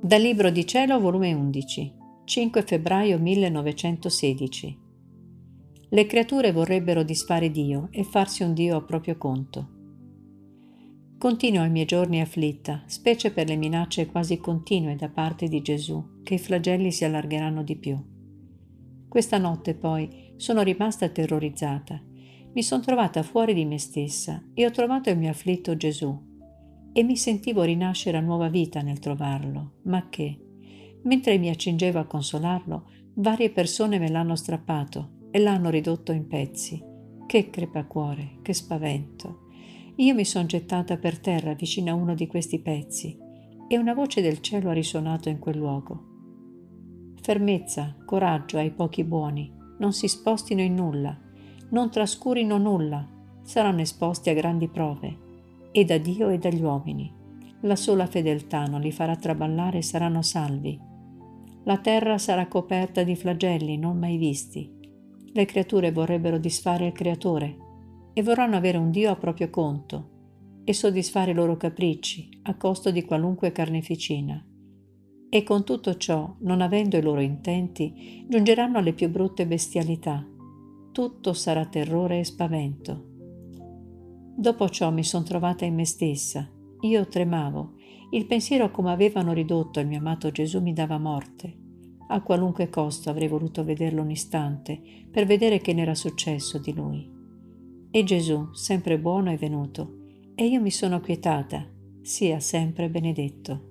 Dal Libro di Cielo, volume 11, 5 febbraio 1916. Le creature vorrebbero disfare Dio e farsi un Dio a proprio conto. Continuo i miei giorni afflitta, specie per le minacce quasi continue da parte di Gesù, che i flagelli si allargeranno di più. Questa notte poi sono rimasta terrorizzata. Mi sono trovata fuori di me stessa e ho trovato il mio afflitto Gesù e mi sentivo rinascere a nuova vita nel trovarlo, ma che, mentre mi accingevo a consolarlo, varie persone me l'hanno strappato e l'hanno ridotto in pezzi. Che crepacuore, che spavento. Io mi sono gettata per terra vicino a uno di questi pezzi e una voce del cielo ha risuonato in quel luogo. Fermezza, coraggio ai pochi buoni, non si spostino in nulla, non trascurino nulla, saranno esposti a grandi prove e da Dio e dagli uomini. La sola fedeltà non li farà traballare e saranno salvi. La terra sarà coperta di flagelli non mai visti. Le creature vorrebbero disfare il Creatore e vorranno avere un Dio a proprio conto e soddisfare i loro capricci a costo di qualunque carneficina. E con tutto ciò, non avendo i loro intenti, giungeranno alle più brutte bestialità. Tutto sarà terrore e spavento. Dopo ciò mi sono trovata in me stessa. Io tremavo. Il pensiero come avevano ridotto il mio amato Gesù mi dava morte. A qualunque costo avrei voluto vederlo un istante per vedere che ne era successo di lui. E Gesù, sempre buono, è venuto e io mi sono quietata. Sia sempre benedetto.